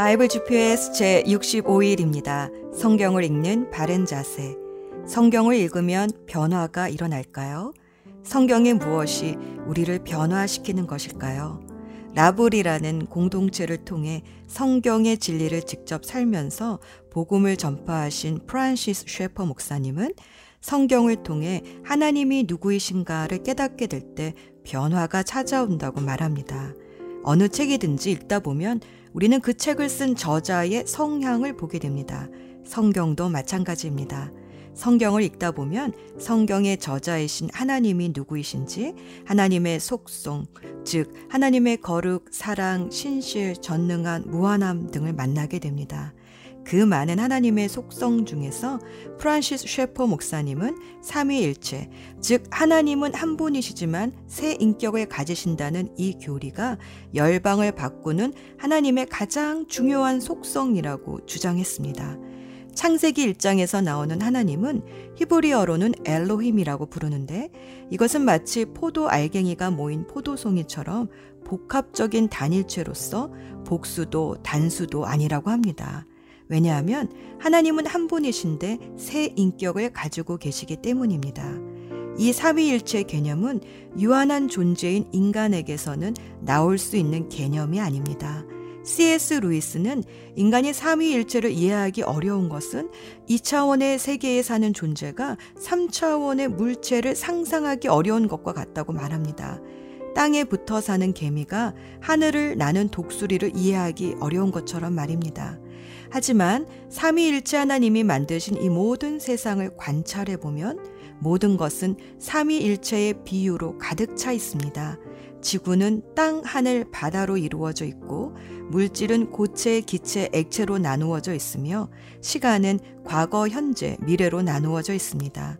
바이블 GPS 제 65일입니다. 성경을 읽는 바른 자세. 성경을 읽으면 변화가 일어날까요? 성경의 무엇이 우리를 변화시키는 것일까요? 라브리라는 공동체를 통해 성경의 진리를 직접 살면서 복음을 전파하신 프란시스 쉐퍼 목사님은 성경을 통해 하나님이 누구이신가를 깨닫게 될 때 변화가 찾아온다고 말합니다. 어느 책이든지 읽다 보면 우리는 그 책을 쓴 저자의 성향을 보게 됩니다. 성경도 마찬가지입니다. 성경을 읽다 보면 성경의 저자이신 하나님이 누구이신지 하나님의 속성, 즉 하나님의 거룩, 사랑, 신실, 전능한 무한함 등을 만나게 됩니다. 그 많은 하나님의 속성 중에서 프란시스 쉐퍼 목사님은 삼위일체, 즉 하나님은 한 분이시지만 세 인격을 가지신다는 이 교리가 열방을 바꾸는 하나님의 가장 중요한 속성이라고 주장했습니다. 창세기 1장에서 나오는 하나님은 히브리어로는 엘로힘이라고 부르는데 이것은 마치 포도 알갱이가 모인 포도송이처럼 복합적인 단일체로서 복수도 단수도 아니라고 합니다. 왜냐하면 하나님은 한 분이신데 새 인격을 가지고 계시기 때문입니다. 이 삼위일체 개념은 유한한 존재인 인간에게서는 나올 수 있는 개념이 아닙니다. C.S. 루이스는 인간이 삼위일체를 이해하기 어려운 것은 2차원의 세계에 사는 존재가 3차원의 물체를 상상하기 어려운 것과 같다고 말합니다. 땅에 붙어 사는 개미가 하늘을 나는 독수리를 이해하기 어려운 것처럼 말입니다. 하지만 삼위일체 하나님이 만드신 이 모든 세상을 관찰해 보면 모든 것은 삼위일체의 비유로 가득 차 있습니다. 지구는 땅, 하늘, 바다로 이루어져 있고 물질은 고체, 기체, 액체로 나누어져 있으며 시간은 과거, 현재, 미래로 나누어져 있습니다.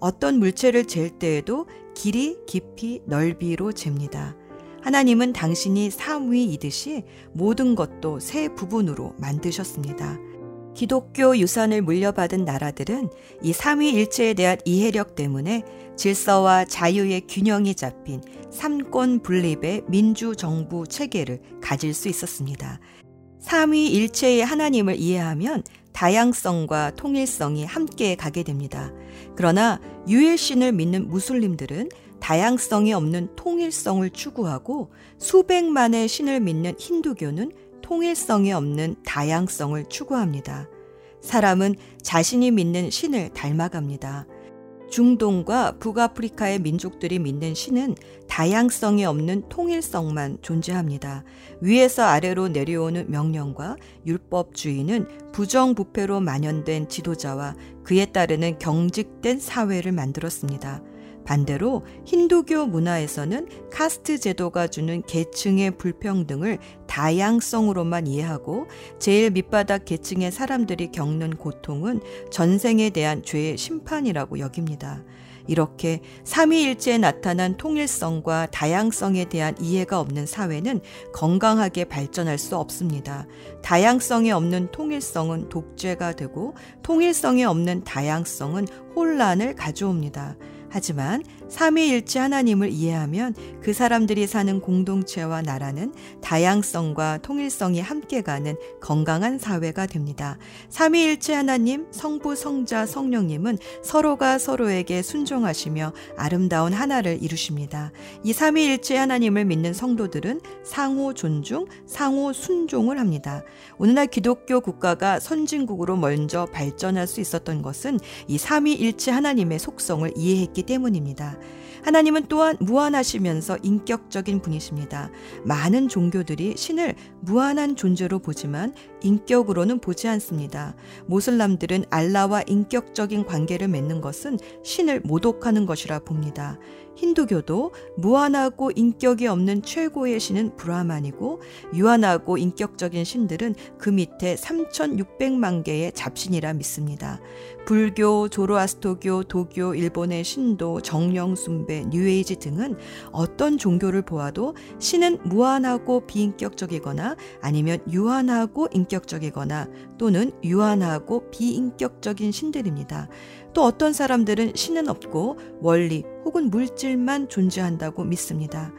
어떤 물체를 잴 때에도 길이, 깊이, 넓이로 잽니다. 하나님은 당신이 삼위이듯이 모든 것도 세 부분으로 만드셨습니다. 기독교 유산을 물려받은 나라들은 이 삼위일체에 대한 이해력 때문에 질서와 자유의 균형이 잡힌 삼권 분립의 민주정부 체계를 가질 수 있었습니다. 삼위일체의 하나님을 이해하면 다양성과 통일성이 함께 가게 됩니다. 그러나 유일신을 믿는 무슬림들은 다양성이 없는 통일성을 추구하고 수백만의 신을 믿는 힌두교는 통일성이 없는 다양성을 추구합니다. 사람은 자신이 믿는 신을 닮아갑니다. 중동과 북아프리카의 민족들이 믿는 신은 다양성이 없는 통일성만 존재합니다. 위에서 아래로 내려오는 명령과 율법주의는 부정부패로 만연된 지도자와 그에 따르는 경직된 사회를 만들었습니다. 반대로 힌두교 문화에서는 카스트 제도가 주는 계층의 불평등을 다양성으로만 이해하고 제일 밑바닥 계층의 사람들이 겪는 고통은 전생에 대한 죄의 심판이라고 여깁니다. 이렇게 삼위일체에 나타난 통일성과 다양성에 대한 이해가 없는 사회는 건강하게 발전할 수 없습니다. 다양성이 없는 통일성은 독재가 되고 통일성이 없는 다양성은 혼란을 가져옵니다. 하지만 삼위일체 하나님을 이해하면 그 사람들이 사는 공동체와 나라는 다양성과 통일성이 함께 가는 건강한 사회가 됩니다. 삼위일체 하나님, 성부, 성자, 성령님은 서로가 서로에게 순종하시며 아름다운 하나를 이루십니다. 이 삼위일체 하나님을 믿는 성도들은 상호 존중, 상호 순종을 합니다. 오늘날 기독교 국가가 선진국으로 먼저 발전할 수 있었던 것은 이 삼위일체 하나님의 속성을 이해했기 때문입니다. 하나님은 또한 무한하시면서 인격적인 분이십니다. 많은 종교들이 신을 무한한 존재로 보지만 인격으로는 보지 않습니다. 모슬람들은 알라와 인격적인 관계를 맺는 것은 신을 모독하는 것이라 봅니다. 힌두교도 무한하고 인격이 없는 최고의 신은 브라만이고 유한하고 인격적인 신들은 그 밑에 3,600만 개의 잡신이라 믿습니다. 불교, 조로아스토교, 도교, 일본의 신도, 정령숭배, 뉴에이지 등은 어떤 종교를 보아도 신은 무한하고 비인격적이거나 아니면 유한하고 인격적이거나 또는 유한하고 비인격적인 신들입니다. 또 어떤 사람들은 신은 없고 원리 혹은 물질만 존재한다고 믿습니다.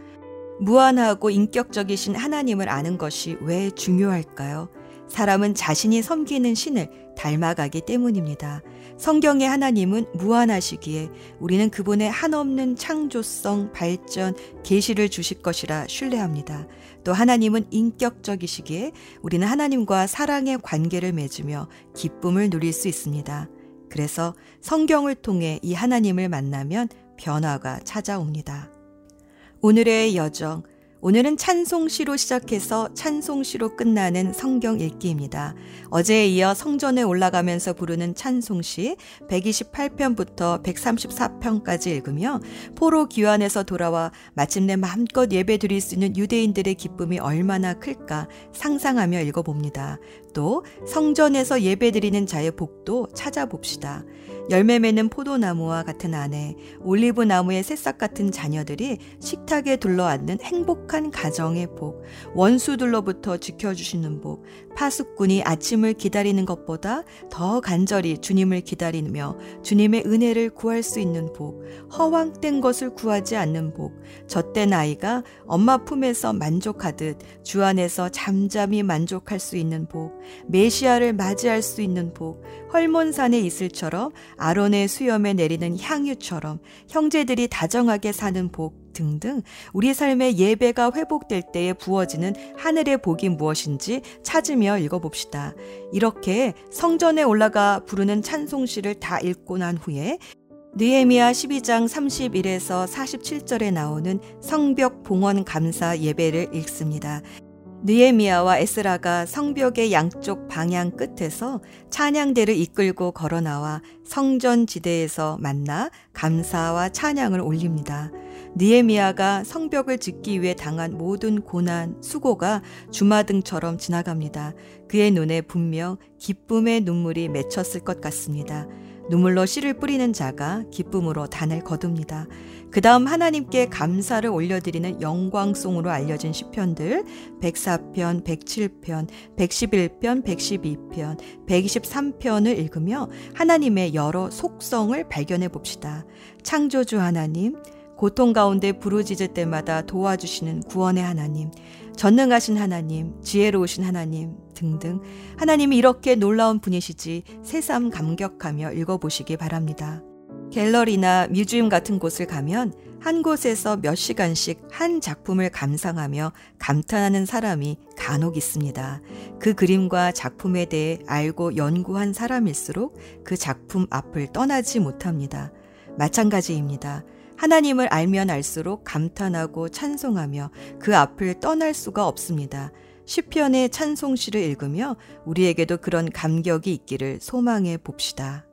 무한하고 인격적이신 하나님을 아는 것이 왜 중요할까요? 사람은 자신이 섬기는 신을 닮아가기 때문입니다. 성경의 하나님은 무한하시기에 우리는 그분의 한없는 창조성, 발전, 계시를 주실 것이라 신뢰합니다. 또 하나님은 인격적이시기에 우리는 하나님과 사랑의 관계를 맺으며 기쁨을 누릴 수 있습니다. 그래서 성경을 통해 이 하나님을 만나면 변화가 찾아옵니다. 오늘의 여정, 오늘은 찬송시로 시작해서 찬송시로 끝나는 성경 읽기입니다. 어제에 이어 성전에 올라가면서 부르는 찬송시 128편부터 134편까지 읽으며 포로 귀환에서 돌아와 마침내 마음껏 예배 드릴 수 있는 유대인들의 기쁨이 얼마나 클까 상상하며 읽어봅니다. 또 성전에서 예배 드리는 자의 복도 찾아봅시다. 열매 맺는 포도나무와 같은 아내, 올리브 나무의 새싹 같은 자녀들이 식탁에 둘러앉는 행복한 가정의 복, 원수들로부터 지켜주시는 복, 파수꾼이 아침을 기다리는 것보다 더 간절히 주님을 기다리며 주님의 은혜를 구할 수 있는 복, 허황된 것을 구하지 않는 복, 젖된 아이가 엄마 품에서 만족하듯 주 안에서 잠잠히 만족할 수 있는 복, 메시아를 맞이할 수 있는 복, 헐몬산의 이슬처럼 아론의 수염에 내리는 향유처럼 형제들이 다정하게 사는 복 등등 우리 삶의 예배가 회복될 때에 부어지는 하늘의 복이 무엇인지 찾으며 읽어봅시다. 이렇게 성전에 올라가 부르는 찬송시를 다 읽고 난 후에 느헤미야 12장 31에서 47절에 나오는 성벽 봉헌 감사 예배를 읽습니다. 느에미아와 에스라가 성벽의 양쪽 방향 끝에서 찬양대를 이끌고 걸어 나와 성전 지대에서 만나 감사와 찬양을 올립니다. 느에미아가 성벽을 짓기 위해 당한 모든 고난, 수고가 주마등처럼 지나갑니다. 그의 눈에 분명 기쁨의 눈물이 맺혔을 것 같습니다. 눈물로 씨를 뿌리는 자가 기쁨으로 단을 거둡니다. 그 다음 하나님께 감사를 올려드리는 영광송으로 알려진 시편들 104편, 107편, 111편, 112편, 123편을 읽으며 하나님의 여러 속성을 발견해 봅시다. 창조주 하나님, 고통 가운데 부르짖을 때마다 도와주시는 구원의 하나님, 전능하신 하나님, 지혜로우신 하나님 등등 하나님이 이렇게 놀라운 분이시지 새삼 감격하며 읽어보시기 바랍니다. 갤러리나 뮤지엄 같은 곳을 가면 한 곳에서 몇 시간씩 한 작품을 감상하며 감탄하는 사람이 간혹 있습니다. 그 그림과 작품에 대해 알고 연구한 사람일수록 그 작품 앞을 떠나지 못합니다. 마찬가지입니다. 하나님을 알면 알수록 감탄하고 찬송하며 그 앞을 떠날 수가 없습니다. 시편의 찬송시를 읽으며 우리에게도 그런 감격이 있기를 소망해 봅시다.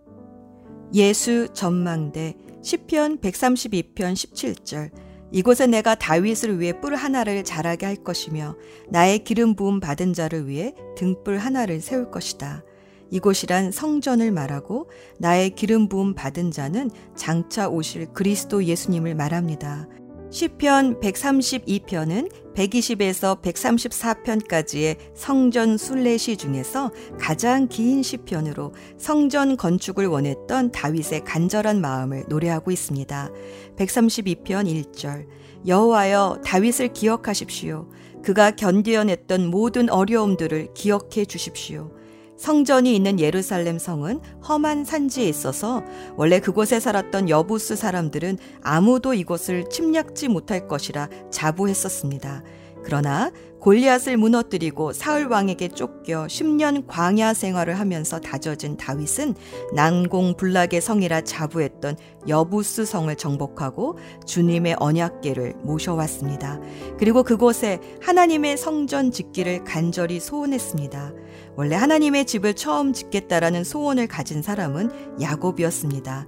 예수 전망대 시편 132편 17절 이곳에 내가 다윗을 위해 뿔 하나를 자라게 할 것이며 나의 기름 부음 받은 자를 위해 등불 하나를 세울 것이다. 이곳이란 성전을 말하고 나의 기름 부음 받은 자는 장차 오실 그리스도 예수님을 말합니다. 시편 132편은 120에서 134편까지의 성전 순례시 중에서 가장 긴 시편으로 성전 건축을 원했던 다윗의 간절한 마음을 노래하고 있습니다. 132편 1절 여호와여 다윗을 기억하십시오. 그가 견디어냈던 모든 어려움들을 기억해 주십시오. 성전이 있는 예루살렘 성은 험한 산지에 있어서 원래 그곳에 살았던 여부수 사람들은 아무도 이곳을 침략지 못할 것이라 자부했었습니다. 그러나 골리앗을 무너뜨리고 사울 왕에게 쫓겨 10년 광야 생활을 하면서 다져진 다윗은 난공불락의 성이라 자부했던 여부스 성을 정복하고 주님의 언약궤를 모셔왔습니다. 그리고 그곳에 하나님의 성전 짓기를 간절히 소원했습니다. 원래 하나님의 집을 처음 짓겠다라는 소원을 가진 사람은 야곱이었습니다.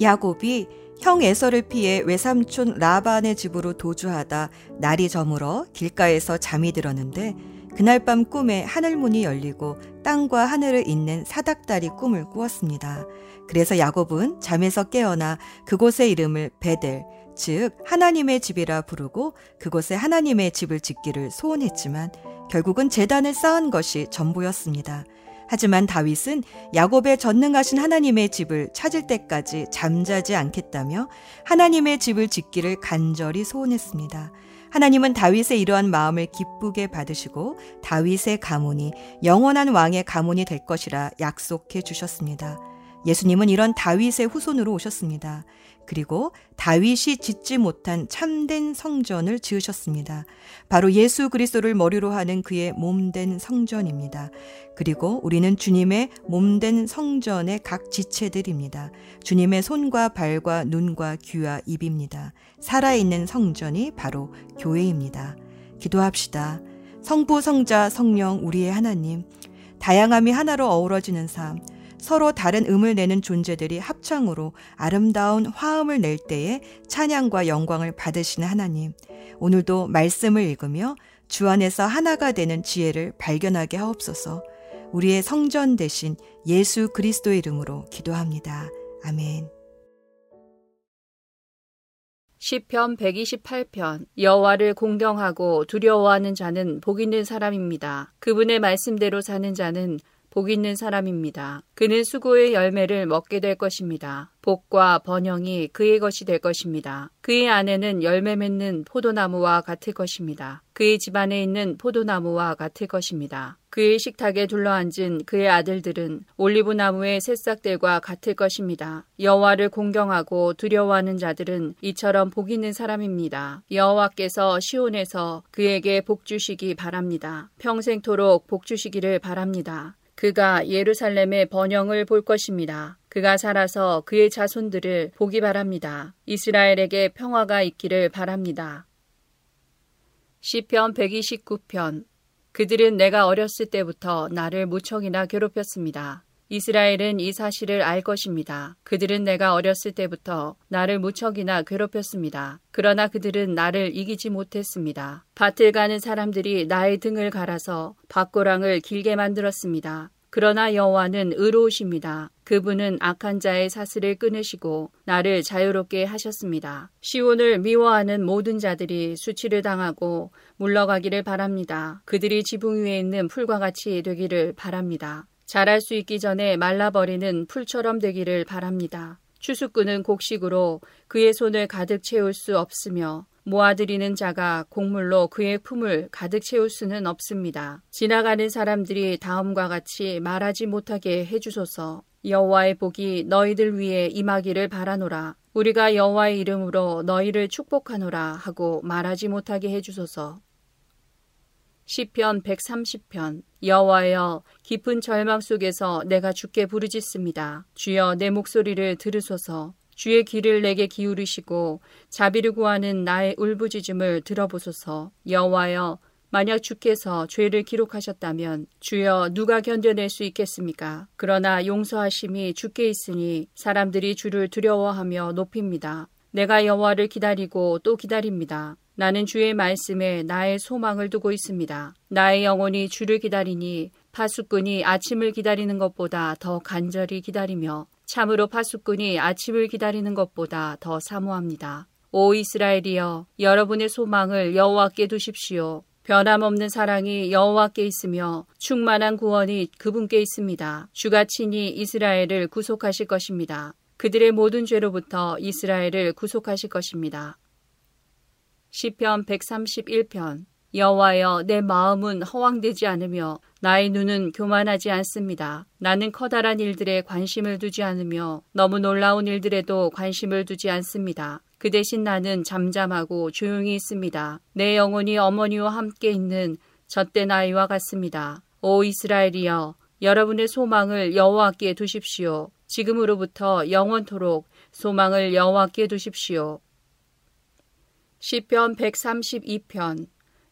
야곱이 형 에서를 피해 외삼촌 라반의 집으로 도주하다 날이 저물어 길가에서 잠이 들었는데 그날 밤 꿈에 하늘문이 열리고 땅과 하늘을 잇는 사닥다리 꿈을 꾸었습니다. 그래서 야곱은 잠에서 깨어나 그곳의 이름을 베델, 즉 하나님의 집이라 부르고 그곳에 하나님의 집을 짓기를 소원했지만 결국은 재단을 쌓은 것이 전부였습니다. 하지만 다윗은 야곱의 전능하신 하나님의 집을 찾을 때까지 잠자지 않겠다며 하나님의 집을 짓기를 간절히 소원했습니다. 하나님은 다윗의 이러한 마음을 기쁘게 받으시고 다윗의 가문이 영원한 왕의 가문이 될 것이라 약속해 주셨습니다. 예수님은 이런 다윗의 후손으로 오셨습니다. 그리고 다윗이 짓지 못한 참된 성전을 지으셨습니다. 바로 예수 그리스도를 머리로 하는 그의 몸된 성전입니다. 그리고 우리는 주님의 몸된 성전의 각 지체들입니다. 주님의 손과 발과 눈과 귀와 입입니다. 살아있는 성전이 바로 교회입니다. 기도합시다. 성부, 성자, 성령, 우리의 하나님. 다양함이 하나로 어우러지는 삶. 서로 다른 음을 내는 존재들이 합창으로 아름다운 화음을 낼 때에 찬양과 영광을 받으시는 하나님. 오늘도 말씀을 읽으며 주 안에서 하나가 되는 지혜를 발견하게 하옵소서. 우리의 성전 대신 예수 그리스도의 이름으로 기도합니다. 아멘. 시편 128편 여호와를 공경하고 두려워하는 자는 복 있는 사람입니다. 그분의 말씀대로 사는 자는 복 있는 사람입니다. 그는 수고의 열매를 먹게 될 것입니다. 복과 번영이 그의 것이 될 것입니다. 그의 아내는 열매 맺는 포도나무와 같을 것입니다. 그의 집안에 있는 포도나무와 같을 것입니다. 그의 식탁에 둘러앉은 그의 아들들은 올리브 나무의 새싹들과 같을 것입니다. 여호와를 공경하고 두려워하는 자들은 이처럼 복 있는 사람입니다. 여호와께서 시온에서 그에게 복 주시기 바랍니다. 평생토록 복 주시기를 바랍니다. 그가 예루살렘의 번영을 볼 것입니다. 그가 살아서 그의 자손들을 보기 바랍니다. 이스라엘에게 평화가 있기를 바랍니다. 시편 129편 그들은 내가 어렸을 때부터 나를 무척이나 괴롭혔습니다. 이스라엘은 이 사실을 알 것입니다. 그들은 내가 어렸을 때부터 나를 무척이나 괴롭혔습니다. 그러나 그들은 나를 이기지 못했습니다. 밭을 가는 사람들이 나의 등을 갈아서 밭고랑을 길게 만들었습니다. 그러나 여호와는 의로우십니다. 그분은 악한 자의 사슬을 끊으시고 나를 자유롭게 하셨습니다. 시온을 미워하는 모든 자들이 수치를 당하고 물러가기를 바랍니다. 그들이 지붕 위에 있는 풀과 같이 되기를 바랍니다. 자랄 수 있기 전에 말라버리는 풀처럼 되기를 바랍니다. 추수꾼은 곡식으로 그의 손을 가득 채울 수 없으며 모아들이는 자가 곡물로 그의 품을 가득 채울 수는 없습니다. 지나가는 사람들이 다음과 같이 말하지 못하게 해주소서. 여호와의 복이 너희들 위에 임하기를 바라노라. 우리가 여호와의 이름으로 너희를 축복하노라 하고 말하지 못하게 해주소서. 시편 130편 여호와여 깊은 절망 속에서 내가 주께 부르짖습니다. 주여 내 목소리를 들으소서. 주의 귀를 내게 기울이시고 자비를 구하는 나의 울부짖음을 들어보소서. 여호와여 만약 주께서 죄를 기록하셨다면 주여 누가 견뎌낼 수 있겠습니까? 그러나 용서하심이 주께 있으니 사람들이 주를 두려워하며 높입니다. 내가 여호와를 기다리고 또 기다립니다. 나는 주의 말씀에 나의 소망을 두고 있습니다. 나의 영혼이 주를 기다리니 파수꾼이 아침을 기다리는 것보다 더 간절히 기다리며 참으로 파수꾼이 아침을 기다리는 것보다 더 사모합니다. 오 이스라엘이여 여러분의 소망을 여호와께 두십시오. 변함없는 사랑이 여호와께 있으며 충만한 구원이 그분께 있습니다. 주가 친히 이스라엘을 구속하실 것입니다. 그들의 모든 죄로부터 이스라엘을 구속하실 것입니다. 시편 131편 여호와여 내 마음은 허황되지 않으며 나의 눈은 교만하지 않습니다. 나는 커다란 일들에 관심을 두지 않으며 너무 놀라운 일들에도 관심을 두지 않습니다. 그 대신 나는 잠잠하고 조용히 있습니다. 내 영혼이 어머니와 함께 있는 젖된 아이와 같습니다. 오 이스라엘이여 여러분의 소망을 여호와께 두십시오. 지금으로부터 영원토록 소망을 여호와께 두십시오. 시편 132편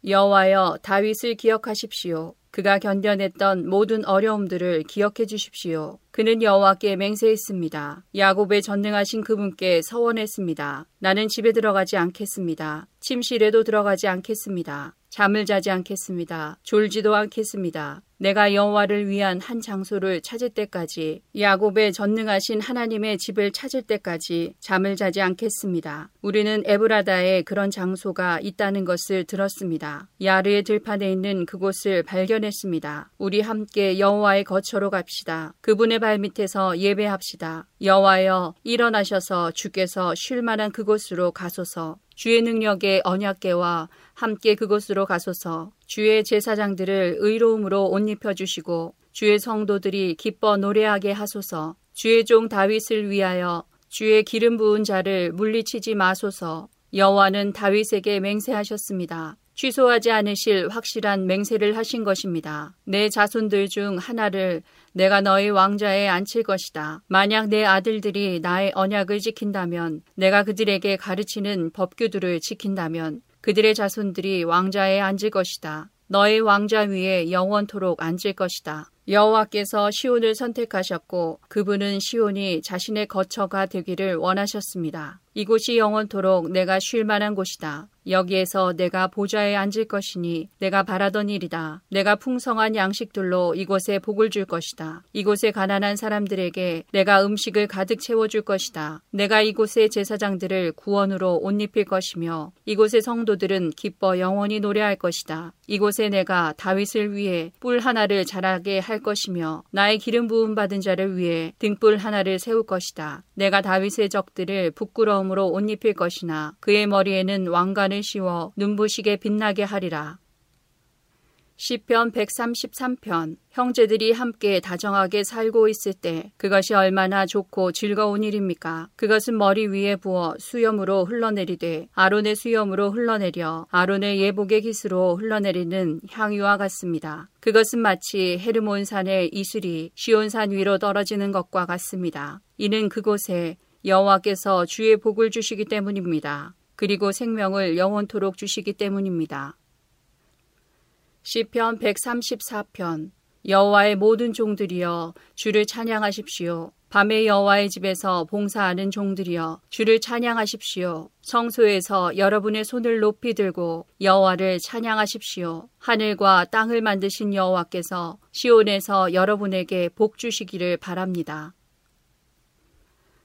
여호와여 다윗을 기억하십시오. 그가 견뎌냈던 모든 어려움들을 기억해 주십시오. 그는 여호와께 맹세했습니다. 야곱의 전능하신 그분께 서원했습니다. 나는 집에 들어가지 않겠습니다. 침실에도 들어가지 않겠습니다. 잠을 자지 않겠습니다. 졸지도 않겠습니다. 내가 여호와를 위한 한 장소를 찾을 때까지 야곱의 전능하신 하나님의 집을 찾을 때까지 잠을 자지 않겠습니다. 우리는 에브라다에 그런 장소가 있다는 것을 들었습니다. 야르의 들판에 있는 그곳을 발견했습니다. 우리 함께 여호와의 거처로 갑시다. 그분의 발밑에서 예배합시다. 여호와여 일어나셔서 주께서 쉴 만한 그곳으로 가소서. 주의 능력의 언약계와 함께 그곳으로 가소서 주의 제사장들을 의로움으로 옷 입혀 주시고 주의 성도들이 기뻐 노래하게 하소서 주의 종 다윗을 위하여 주의 기름 부은 자를 물리치지 마소서 여호와는 다윗에게 맹세하셨습니다. 취소하지 않으실 확실한 맹세를 하신 것입니다. 내 자손들 중 하나를 내가 너희 왕자에 앉힐 것이다. 만약 내 아들들이 나의 언약을 지킨다면, 내가 그들에게 가르치는 법규들을 지킨다면, 그들의 자손들이 왕자에 앉을 것이다. 너의 왕자 위에 영원토록 앉을 것이다. 여호와께서 시온을 선택하셨고 그분은 시온이 자신의 거처가 되기를 원하셨습니다. 이곳이 영원토록 내가 쉴 만한 곳이다. 여기에서 내가 보좌에 앉을 것이니 내가 바라던 일이다. 내가 풍성한 양식들로 이곳에 복을 줄 것이다. 이곳에 가난한 사람들에게 내가 음식을 가득 채워줄 것이다. 내가 이곳의 제사장들을 구원으로 옷 입힐 것이며 이곳의 성도들은 기뻐 영원히 노래할 것이다. 이곳에 내가 다윗을 위해 뿔 하나를 자라게 할 것이며 나의 기름 부음 받은 자를 위해 등불 하나를 세울 것이다. 내가 다윗의 적들을 부끄러 움으로 옷 입힐 것이나 그의 머리에는 왕관을 씌워 눈부시게 빛나게 하리라. 시편 133편 형제들이 함께 다정하게 살고 있을 때 그것이 얼마나 좋고 즐거운 일입니까? 그것은 머리 위에 부어 수염으로 흘러내리되 아론의 수염으로 흘러내려 아론의 예복의 깃으로 흘러내리는 향유와 같습니다. 그것은 마치 헤르몬 산의 이슬이 시온산 위로 떨어지는 것과 같습니다. 이는 그곳에 여호와께서 주의 복을 주시기 때문입니다. 그리고 생명을 영원토록 주시기 때문입니다. 시편 134편 여호와의 모든 종들이여 주를 찬양하십시오. 밤에 여호와의 집에서 봉사하는 종들이여 주를 찬양하십시오. 성소에서 여러분의 손을 높이 들고 여호와를 찬양하십시오. 하늘과 땅을 만드신 여호와께서 시온에서 여러분에게 복 주시기를 바랍니다.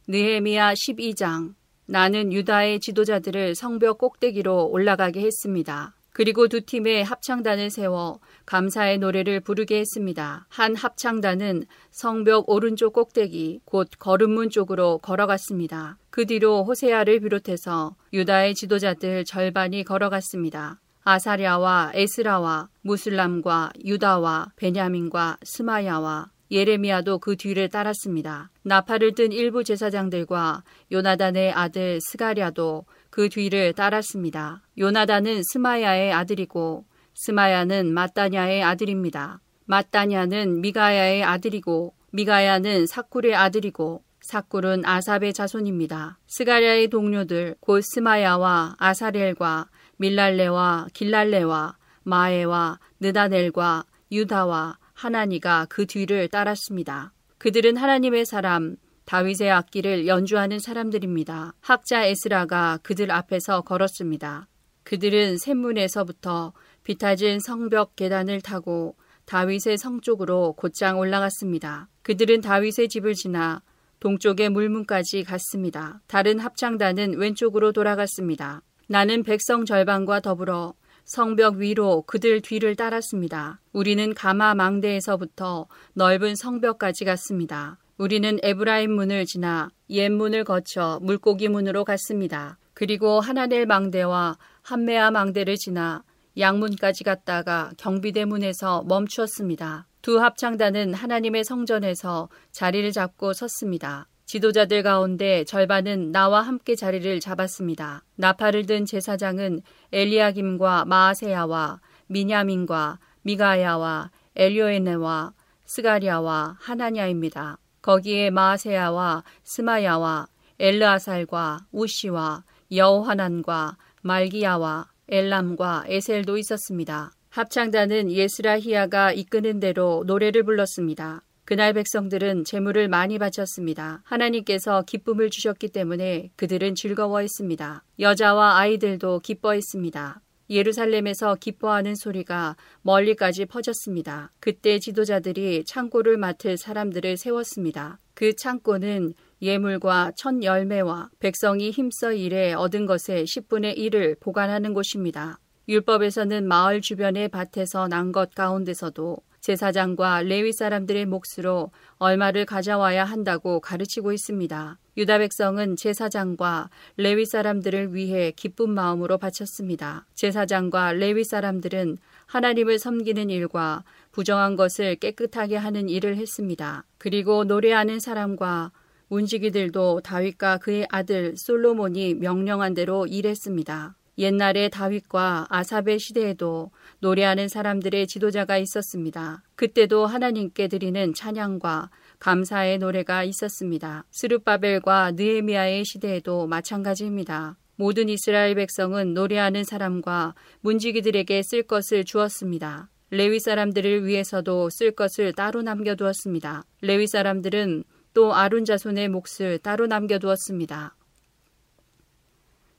느헤미야 12장 나는 유다의 지도자들을 성벽 꼭대기로 올라가게 했습니다. 그리고 두 팀의 합창단을 세워 감사의 노래를 부르게 했습니다. 한 합창단은 성벽 오른쪽 꼭대기 곧 걸음문 쪽으로 걸어갔습니다. 그 뒤로 호세아를 비롯해서 유다의 지도자들 절반이 걸어갔습니다. 아사랴와 에스라와 무슬람과 유다와 베냐민과 스마야와 예레미야도 그 뒤를 따랐습니다. 나팔을 뜬 일부 제사장들과 요나단의 아들 스가랴도 그 뒤를 따랐습니다. 요나단은 스마야의 아들이고 스마야는 마따냐의 아들입니다. 마따냐는 미가야의 아들이고 미가야는 사쿨의 아들이고 사쿨은 아삽의 자손입니다. 스가랴의 동료들 곧 스마야와 아사렐과 밀랄레와 길랄레와 마에와 느다넬과 유다와 하나니가 그 뒤를 따랐습니다. 그들은 하나님의 사람 다윗의 악기를 연주하는 사람들입니다. 학자 에스라가 그들 앞에서 걸었습니다. 그들은 샘문에서부터 비타진 성벽 계단을 타고 다윗의 성 쪽으로 곧장 올라갔습니다. 그들은 다윗의 집을 지나 동쪽의 물문까지 갔습니다. 다른 합창단은 왼쪽으로 돌아갔습니다. 나는 백성 절반과 더불어 성벽 위로 그들 뒤를 따랐습니다. 우리는 가마 망대에서부터 넓은 성벽까지 갔습니다. 우리는 에브라임 문을 지나 옛 문을 거쳐 물고기 문으로 갔습니다. 그리고 하나넬 망대와 한메아 망대를 지나 양문까지 갔다가 경비대 문에서 멈추었습니다. 두 합창단은 하나님의 성전에서 자리를 잡고 섰습니다. 지도자들 가운데 절반은 나와 함께 자리를 잡았습니다. 나팔을 든 제사장은 엘리야김과 마아세야와 미냐민과 미가야와 엘리오에네와 스가리아와 하나냐입니다. 거기에 마세야와 스마야와 엘르아살과 우시와 여호하난과 말기야와 엘람과 에셀도 있었습니다. 합창단은 예스라히야가 이끄는 대로 노래를 불렀습니다. 그날 백성들은 제물을 많이 바쳤습니다. 하나님께서 기쁨을 주셨기 때문에 그들은 즐거워했습니다. 여자와 아이들도 기뻐했습니다. 예루살렘에서 기뻐하는 소리가 멀리까지 퍼졌습니다. 그때 지도자들이 창고를 맡을 사람들을 세웠습니다. 그 창고는 예물과 첫 열매와 백성이 힘써 일해 얻은 것의 10분의 1을 보관하는 곳입니다. 율법에서는 마을 주변의 밭에서 난 것 가운데서도 제사장과 레위 사람들의 몫으로 얼마를 가져와야 한다고 가르치고 있습니다. 유다 백성은 제사장과 레위 사람들을 위해 기쁜 마음으로 바쳤습니다. 제사장과 레위 사람들은 하나님을 섬기는 일과 부정한 것을 깨끗하게 하는 일을 했습니다. 그리고 노래하는 사람과 문지기들도 다윗과 그의 아들 솔로몬이 명령한 대로 일했습니다. 옛날에 다윗과 아삽의 시대에도 노래하는 사람들의 지도자가 있었습니다. 그때도 하나님께 드리는 찬양과 감사의 노래가 있었습니다. 스룹바벨과 느에미아의 시대에도 마찬가지입니다. 모든 이스라엘 백성은 노래하는 사람과 문지기들에게 쓸 것을 주었습니다. 레위 사람들을 위해서도 쓸 것을 따로 남겨두었습니다. 레위 사람들은 또 아론 자손의 몫을 따로 남겨두었습니다.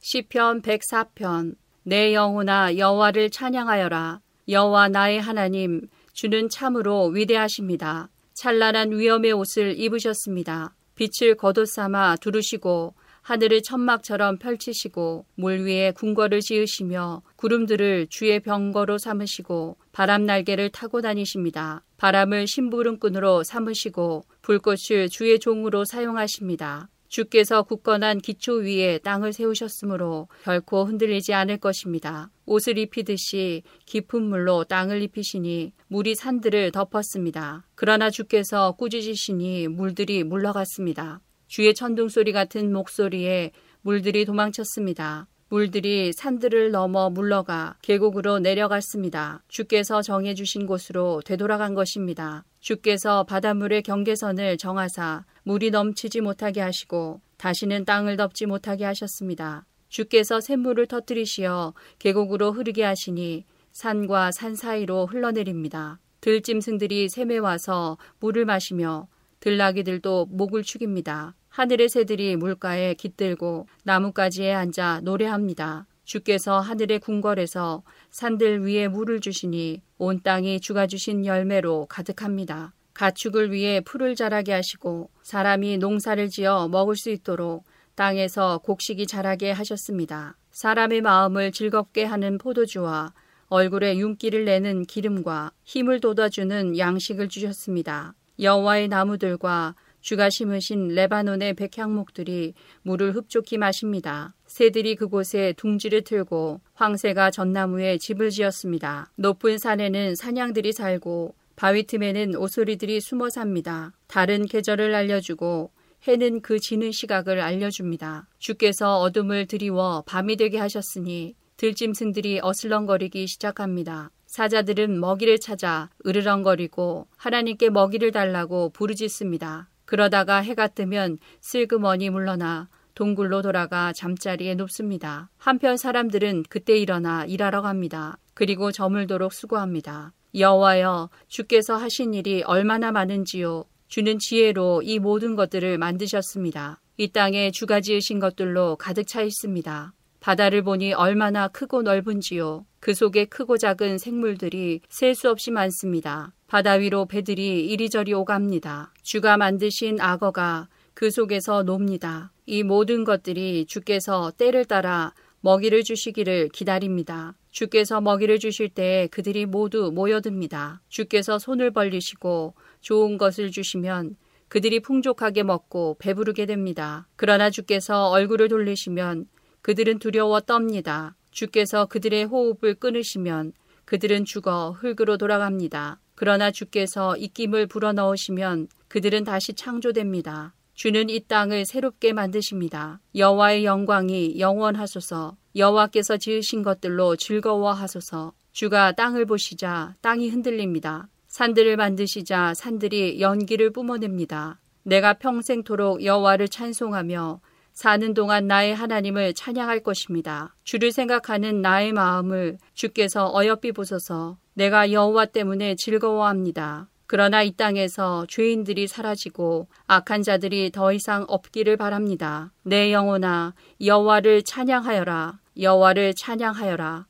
시편 104편 내 영혼아 여호와를 찬양하여라 여호와 나의 하나님 주는 참으로 위대하십니다. 찬란한 위엄의 옷을 입으셨습니다. 빛을 겉옷 삼아 두르시고 하늘을 천막처럼 펼치시고 물 위에 궁궐을 지으시며 구름들을 주의 병거로 삼으시고 바람 날개를 타고 다니십니다. 바람을 심부름꾼으로 삼으시고 불꽃을 주의 종으로 사용하십니다. 주께서 굳건한 기초 위에 땅을 세우셨으므로 결코 흔들리지 않을 것입니다. 옷을 입히듯이 깊은 물로 땅을 입히시니 물이 산들을 덮었습니다. 그러나 주께서 꾸짖으시니 물들이 물러갔습니다. 주의 천둥 소리 같은 목소리에 물들이 도망쳤습니다. 물들이 산들을 넘어 물러가 계곡으로 내려갔습니다. 주께서 정해주신 곳으로 되돌아간 것입니다. 주께서 바닷물의 경계선을 정하사 물이 넘치지 못하게 하시고 다시는 땅을 덮지 못하게 하셨습니다. 주께서 샘물을 터뜨리시어 계곡으로 흐르게 하시니 산과 산 사이로 흘러내립니다. 들짐승들이 샘에 와서 물을 마시며 들나귀들도 목을 축입니다. 하늘의 새들이 물가에 깃들고 나뭇가지에 앉아 노래합니다. 주께서 하늘의 궁궐에서 산들 위에 물을 주시니 온 땅이 주가 주신 열매로 가득합니다. 가축을 위해 풀을 자라게 하시고 사람이 농사를 지어 먹을 수 있도록 땅에서 곡식이 자라게 하셨습니다. 사람의 마음을 즐겁게 하는 포도주와 얼굴에 윤기를 내는 기름과 힘을 돋아주는 양식을 주셨습니다. 여호와의 나무들과 주가 심으신 레바논의 백향목들이 물을 흡족히 마십니다. 새들이 그곳에 둥지를 틀고 황새가 전나무에 집을 지었습니다. 높은 산에는 사냥들이 살고 바위 틈에는 오소리들이 숨어 삽니다. 다른 계절을 알려주고 해는 그 지는 시각을 알려줍니다. 주께서 어둠을 드리워 밤이 되게 하셨으니 들짐승들이 어슬렁거리기 시작합니다. 사자들은 먹이를 찾아 으르렁거리고 하나님께 먹이를 달라고 부르짖습니다. 그러다가 해가 뜨면 슬그머니 물러나 동굴로 돌아가 잠자리에 눕습니다. 한편 사람들은 그때 일어나 일하러 갑니다. 그리고 저물도록 수고합니다. 여호와여 주께서 하신 일이 얼마나 많은지요. 주는 지혜로 이 모든 것들을 만드셨습니다. 이 땅에 주가 지으신 것들로 가득 차 있습니다. 바다를 보니 얼마나 크고 넓은지요. 그 속에 크고 작은 생물들이 셀 수 없이 많습니다. 바다 위로 배들이 이리저리 오갑니다. 주가 만드신 악어가 그 속에서 놉니다. 이 모든 것들이 주께서 때를 따라 먹이를 주시기를 기다립니다. 주께서 먹이를 주실 때 그들이 모두 모여듭니다. 주께서 손을 벌리시고 좋은 것을 주시면 그들이 풍족하게 먹고 배부르게 됩니다. 그러나 주께서 얼굴을 돌리시면 그들은 두려워 떱니다. 주께서 그들의 호흡을 끊으시면 그들은 죽어 흙으로 돌아갑니다. 그러나 주께서 입김을 불어넣으시면 그들은 다시 창조됩니다. 주는 이 땅을 새롭게 만드십니다. 여호와의 영광이 영원하소서. 여호와께서 지으신 것들로 즐거워하소서. 주가 땅을 보시자 땅이 흔들립니다. 산들을 만드시자 산들이 연기를 뿜어냅니다. 내가 평생토록 여호와를 찬송하며 사는 동안 나의 하나님을 찬양할 것입니다. 주를 생각하는 나의 마음을 주께서 어여삐 보소서. 내가 여호와 때문에 즐거워합니다. 그러나 이 땅에서 죄인들이 사라지고 악한 자들이 더 이상 없기를 바랍니다. 내 영혼아 여호와를 찬양하여라. 여호와를 찬양하여라.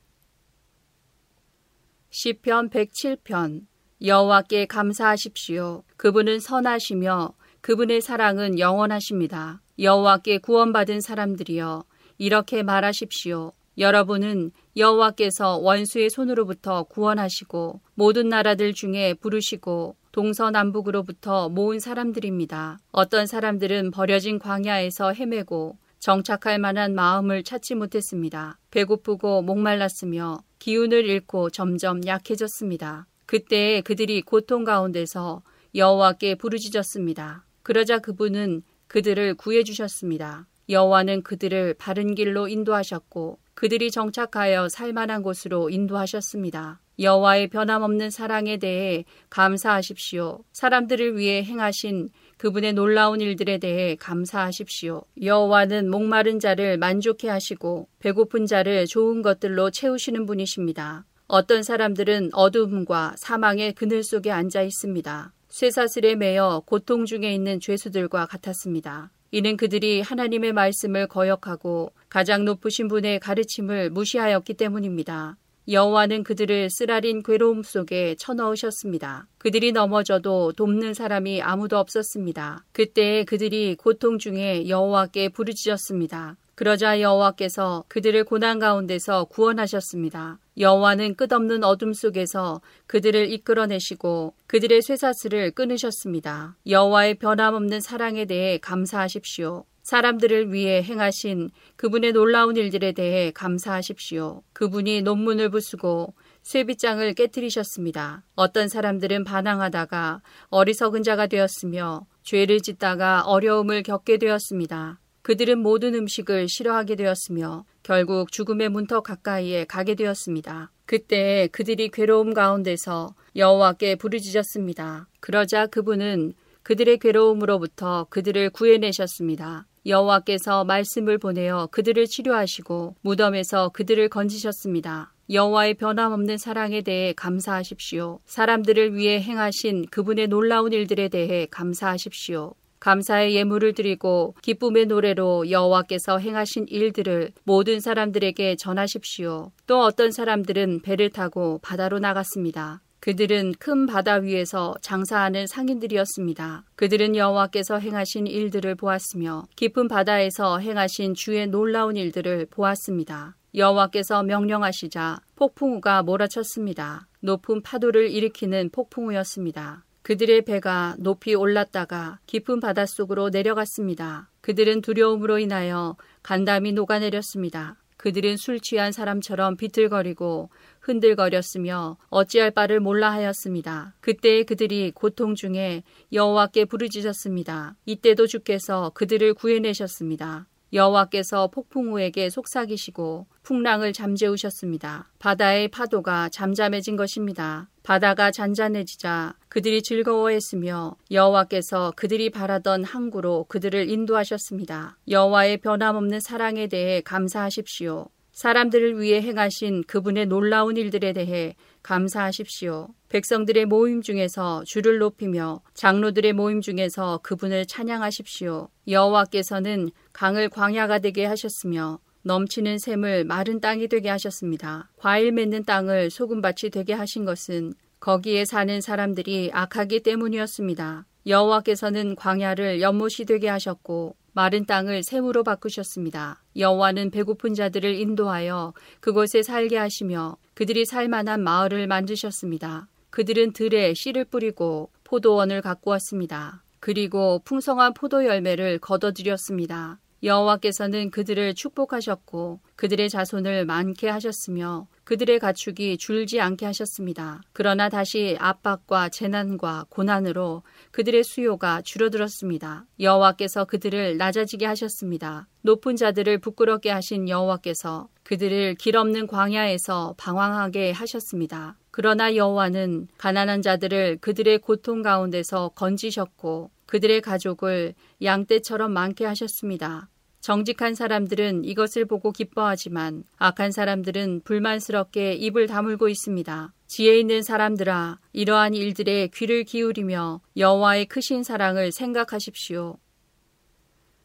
시편 107편 여호와께 감사하십시오. 그분은 선하시며 그분의 사랑은 영원하십니다. 여호와께 구원받은 사람들이여 이렇게 말하십시오. 여러분은 여호와께서 원수의 손으로부터 구원하시고 모든 나라들 중에 부르시고 동서남북으로부터 모은 사람들입니다. 어떤 사람들은 버려진 광야에서 헤매고 정착할 만한 마음을 찾지 못했습니다. 배고프고 목말랐으며 기운을 잃고 점점 약해졌습니다. 그때 그들이 고통 가운데서 여호와께 부르짖었습니다. 그러자 그분은 그들을 구해 주셨습니다. 여호와는 그들을 바른 길로 인도하셨고 그들이 정착하여 살만한 곳으로 인도하셨습니다. 여호와의 변함없는 사랑에 대해 감사하십시오. 사람들을 위해 행하신 그분의 놀라운 일들에 대해 감사하십시오. 여호와는 목마른 자를 만족해 하시고 배고픈 자를 좋은 것들로 채우시는 분이십니다. 어떤 사람들은 어둠과 사망의 그늘 속에 앉아 있습니다. 쇠사슬에 매여 고통 중에 있는 죄수들과 같았습니다. 이는 그들이 하나님의 말씀을 거역하고 가장 높으신 분의 가르침을 무시하였기 때문입니다. 여호와는 그들을 쓰라린 괴로움 속에 쳐넣으셨습니다. 그들이 넘어져도 돕는 사람이 아무도 없었습니다. 그때 그들이 고통 중에 여호와께 부르짖었습니다. 그러자 여호와께서 그들을 고난 가운데서 구원하셨습니다. 여호와는 끝없는 어둠 속에서 그들을 이끌어내시고 그들의 쇠사슬을 끊으셨습니다. 여호와의 변함없는 사랑에 대해 감사하십시오. 사람들을 위해 행하신 그분의 놀라운 일들에 대해 감사하십시오. 그분이 논문을 부수고 쇠빗장을 깨뜨리셨습니다. 어떤 사람들은 반항하다가 어리석은 자가 되었으며 죄를 짓다가 어려움을 겪게 되었습니다. 그들은 모든 음식을 싫어하게 되었으며 결국 죽음의 문턱 가까이에 가게 되었습니다. 그때 그들이 괴로움 가운데서 여호와께 부르짖었습니다. 그러자 그분은 그들의 괴로움으로부터 그들을 구해내셨습니다. 여호와께서 말씀을 보내어 그들을 치료하시고 무덤에서 그들을 건지셨습니다. 여호와의 변함없는 사랑에 대해 감사하십시오. 사람들을 위해 행하신 그분의 놀라운 일들에 대해 감사하십시오. 감사의 예물을 드리고 기쁨의 노래로 여호와께서 행하신 일들을 모든 사람들에게 전하십시오. 또 어떤 사람들은 배를 타고 바다로 나갔습니다. 그들은 큰 바다 위에서 장사하는 상인들이었습니다. 그들은 여호와께서 행하신 일들을 보았으며 깊은 바다에서 행하신 주의 놀라운 일들을 보았습니다. 여호와께서 명령하시자 폭풍우가 몰아쳤습니다. 높은 파도를 일으키는 폭풍우였습니다. 그들의 배가 높이 올랐다가 깊은 바닷속으로 내려갔습니다. 그들은 두려움으로 인하여 간담이 녹아내렸습니다. 그들은 술 취한 사람처럼 비틀거리고 흔들거렸으며 어찌할 바를 몰라 하였습니다. 그때 그들이 고통 중에 여호와께 부르짖었습니다. 이때도 주께서 그들을 구해내셨습니다. 여호와께서 폭풍우에게 속삭이시고 풍랑을 잠재우셨습니다. 바다의 파도가 잠잠해진 것입니다. 바다가 잔잔해지자 그들이 즐거워했으며 여호와께서 그들이 바라던 항구로 그들을 인도하셨습니다. 여호와의 변함없는 사랑에 대해 감사하십시오. 사람들을 위해 행하신 그분의 놀라운 일들에 대해 감사하십시오. 백성들의 모임 중에서 주를 높이며 장로들의 모임 중에서 그분을 찬양하십시오. 여호와께서는 강을 광야가 되게 하셨으며 넘치는 샘을 마른 땅이 되게 하셨습니다. 과일 맺는 땅을 소금밭이 되게 하신 것은 거기에 사는 사람들이 악하기 때문이었습니다. 여호와께서는 광야를 연못이 되게 하셨고 마른 땅을 샘으로 바꾸셨습니다. 여호와는 배고픈 자들을 인도하여 그곳에 살게 하시며 그들이 살만한 마을을 만드셨습니다. 그들은 들에 씨를 뿌리고 포도원을 가꾸었습니다. 그리고 풍성한 포도 열매를 거둬들였습니다. 여호와께서는 그들을 축복하셨고 그들의 자손을 많게 하셨으며 그들의 가축이 줄지 않게 하셨습니다. 그러나 다시 압박과 재난과 고난으로 그들의 수요가 줄어들었습니다. 여호와께서 그들을 낮아지게 하셨습니다. 높은 자들을 부끄럽게 하신 여호와께서 그들을 길 없는 광야에서 방황하게 하셨습니다. 그러나 여호와는 가난한 자들을 그들의 고통 가운데서 건지셨고 그들의 가족을 양떼처럼 많게 하셨습니다. 정직한 사람들은 이것을 보고 기뻐하지만 악한 사람들은 불만스럽게 입을 다물고 있습니다. 지혜 있는 사람들아 이러한 일들에 귀를 기울이며 여호와의 크신 사랑을 생각하십시오.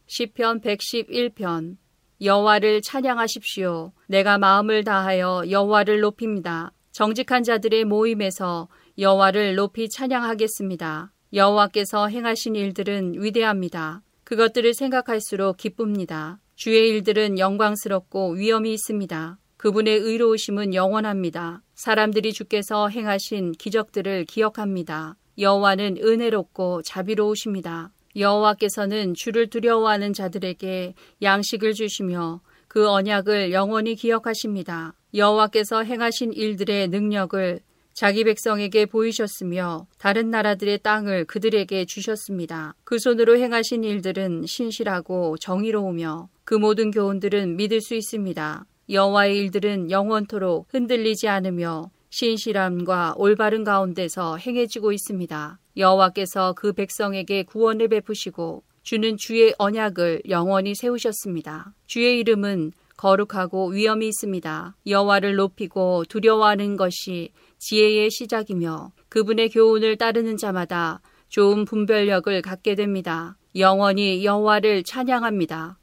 시편 111편 여호와를 찬양하십시오. 내가 마음을 다하여 여호와를 높입니다. 정직한 자들의 모임에서 여호와를 높이 찬양하겠습니다. 여호와께서 행하신 일들은 위대합니다. 그것들을 생각할수록 기쁩니다. 주의 일들은 영광스럽고 위엄이 있습니다. 그분의 의로우심은 영원합니다. 사람들이 주께서 행하신 기적들을 기억합니다. 여호와는 은혜롭고 자비로우십니다. 여호와께서는 주를 두려워하는 자들에게 양식을 주시며 그 언약을 영원히 기억하십니다. 여호와께서 행하신 일들의 능력을 자기 백성에게 보이셨으며 다른 나라들의 땅을 그들에게 주셨습니다. 그 손으로 행하신 일들은 신실하고 정의로우며 그 모든 교훈들은 믿을 수 있습니다. 여호와의 일들은 영원토록 흔들리지 않으며 신실함과 올바른 가운데서 행해지고 있습니다. 여호와께서 그 백성에게 구원을 베푸시고 주는 주의 언약을 영원히 세우셨습니다. 주의 이름은 거룩하고 위엄이 있습니다. 여호와를 높이고 두려워하는 것이 지혜의 시작이며 그분의 교훈을 따르는 자마다 좋은 분별력을 갖게 됩니다. 영원히 여호와를 찬양합니다.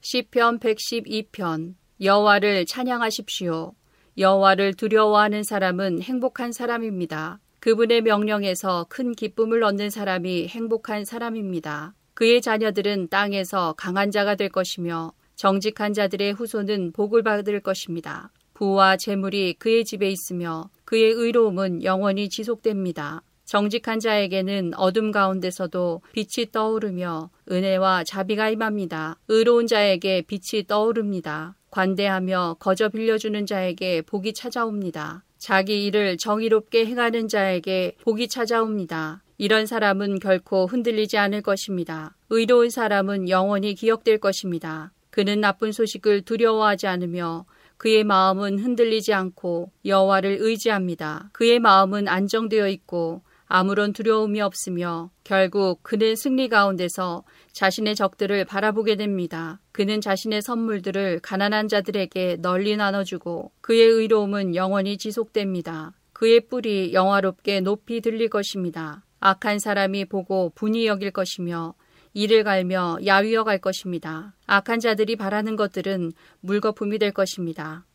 시편 112편 여호와를 찬양하십시오. 여호와를 두려워하는 사람은 행복한 사람입니다. 그분의 명령에서 큰 기쁨을 얻는 사람이 행복한 사람입니다. 그의 자녀들은 땅에서 강한 자가 될 것이며 정직한 자들의 후손은 복을 받을 것입니다. 부와 재물이 그의 집에 있으며 그의 의로움은 영원히 지속됩니다. 정직한 자에게는 어둠 가운데서도 빛이 떠오르며 은혜와 자비가 임합니다. 의로운 자에게 빛이 떠오릅니다. 관대하며 거저 빌려주는 자에게 복이 찾아옵니다. 자기 일을 정의롭게 행하는 자에게 복이 찾아옵니다. 이런 사람은 결코 흔들리지 않을 것입니다. 의로운 사람은 영원히 기억될 것입니다. 그는 나쁜 소식을 두려워하지 않으며 그의 마음은 흔들리지 않고 여호와를 의지합니다. 그의 마음은 안정되어 있고 아무런 두려움이 없으며 결국 그는 승리 가운데서 자신의 적들을 바라보게 됩니다. 그는 자신의 선물들을 가난한 자들에게 널리 나눠주고 그의 의로움은 영원히 지속됩니다. 그의 뿔이 영화롭게 높이 들릴 것입니다. 악한 사람이 보고 분이 여길 것이며 이를 갈며 야위어 갈 것입니다. 악한 자들이 바라는 것들은 물거품이 될 것입니다.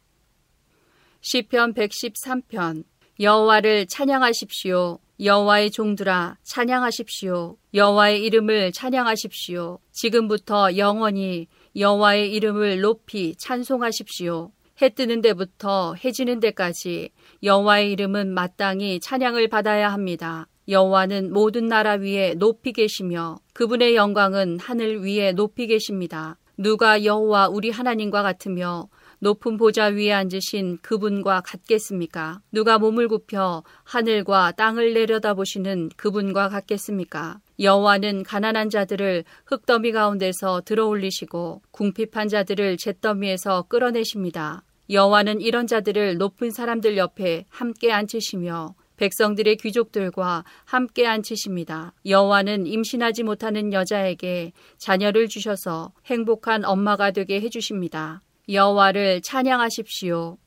시편 113편 여호와를 찬양하십시오. 여호와의 종들아 찬양하십시오. 여호와의 이름을 찬양하십시오. 지금부터 영원히 여호와의 이름을 높이 찬송하십시오. 해 뜨는 데부터 해 지는 데까지 여호와의 이름은 마땅히 찬양을 받아야 합니다. 여호와는 모든 나라 위에 높이 계시며 그분의 영광은 하늘 위에 높이 계십니다. 누가 여호와 우리 하나님과 같으며 높은 보좌 위에 앉으신 그분과 같겠습니까? 누가 몸을 굽혀 하늘과 땅을 내려다보시는 그분과 같겠습니까? 여호와는 가난한 자들을 흙더미 가운데서 들어올리시고 궁핍한 자들을 잿더미에서 끌어내십니다. 여호와는 이런 자들을 높은 사람들 옆에 함께 앉히시며 백성들의 귀족들과 함께 앉히십니다. 여호와는 임신하지 못하는 여자에게 자녀를 주셔서 행복한 엄마가 되게 해주십니다. 여호와를 찬양하십시오.